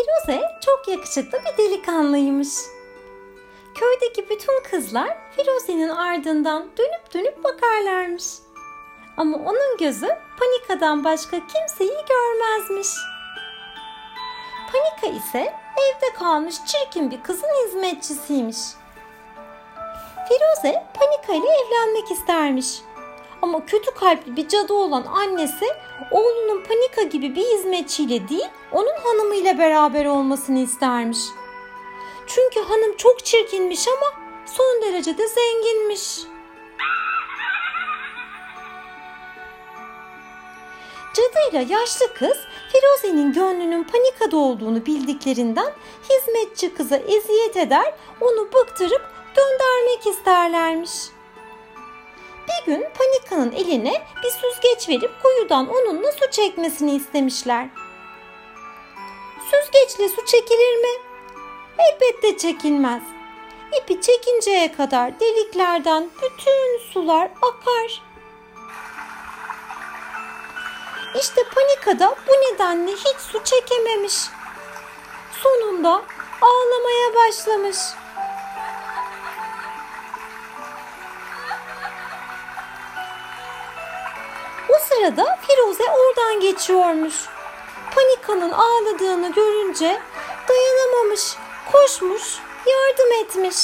Firuze çok yakışıklı bir delikanlıymış. Köydeki bütün kızlar Firuze'nin ardından dönüp dönüp bakarlarmış. Ama onun gözü Panika'dan başka kimseyi görmezmiş. Panika ise evde kalmış çirkin bir kızın hizmetçisiymiş. Firuze Panika ile evlenmek istermiş. Ama kötü kalpli bir cadı olan annesi oğlunun Panika gibi bir hizmetçiyle değil onun hanımıyla beraber olmasını istermiş. Çünkü hanım çok çirkinmiş ama son derece de zenginmiş. Cadıyla yaşlı kız Firuze'nin gönlünün panikada olduğunu bildiklerinden hizmetçi kıza eziyet eder, onu bıktırıp göndermek isterlermiş. Bir gün Panika'nın eline bir süzgeç verip kuyudan onunla su çekmesini istemişler. Süzgeçle su çekilir mi? Elbette çekilmez. İpi çekinceye kadar deliklerden bütün sular akar. İşte Panika'da bu nedenle hiç su çekememiş. Sonunda ağlamaya başlamış. Sırada Firuze oradan geçiyormuş. Panika'nın ağladığını görünce dayanamamış, koşmuş, yardım etmiş.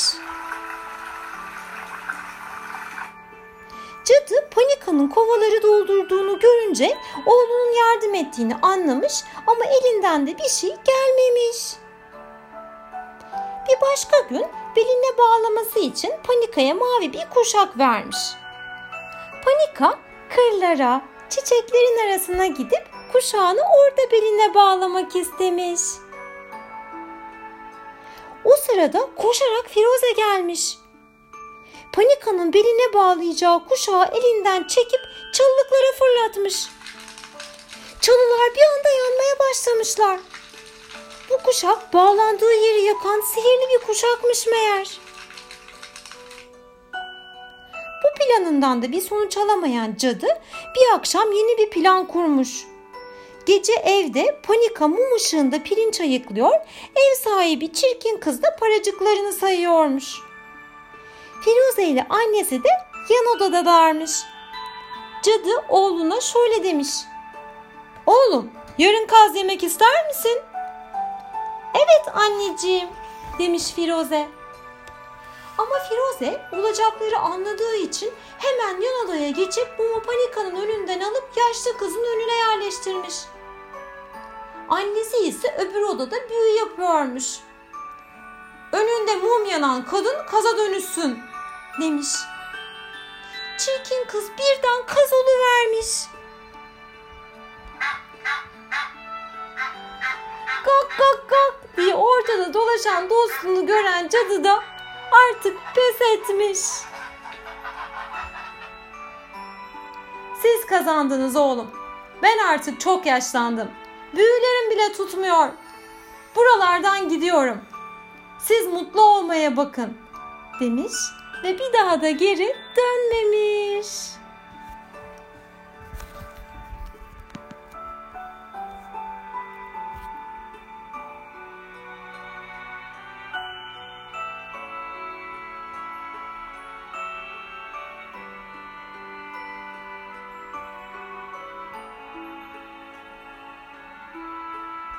Cadı Panika'nın kovaları doldurduğunu görünce oğlunun yardım ettiğini anlamış ama elinden de bir şey gelmemiş. Bir başka gün beline bağlaması için Panika'ya mavi bir kuşak vermiş. Panika kırlara, çiçeklerin arasına gidip kuşağını orada beline bağlamak istemiş. O sırada koşarak Firuze gelmiş. Panika'nın beline bağlayacağı kuşağı elinden çekip çalılıklara fırlatmış. Çalılar bir anda yanmaya başlamışlar. Bu kuşak bağlandığı yeri yakan sihirli bir kuşakmış meğer. Planından da bir sonuç alamayan cadı bir akşam yeni bir plan kurmuş. Gece evde panika mum ışığında pirinç ayıklıyor, ev sahibi çirkin kız da paracıklarını sayıyormuş. Firuze ile annesi de yan odadalarmış. Cadı oğluna şöyle demiş. Oğlum yarın kaz yemek ister misin? Evet anneciğim demiş Firuze. Ama Firuze olacakları anladığı için hemen yan odaya geçip mumu panikanın önünden alıp yaşlı kızın önüne yerleştirmiş. Annesi ise öbür odada büyü yapıyormuş. Önünde mum yanan kadın kaza dönüşsün demiş. Çirkin kız birden kaz vermiş. Kalk kalk kalk diye ortada dolaşan dostunu gören cadı da artık pes etmiş. Siz kazandınız oğlum. Ben artık çok yaşlandım. Büyülerim bile tutmuyor. Buralardan gidiyorum. Siz mutlu olmaya bakın demiş ve bir daha da geri dönmemiş.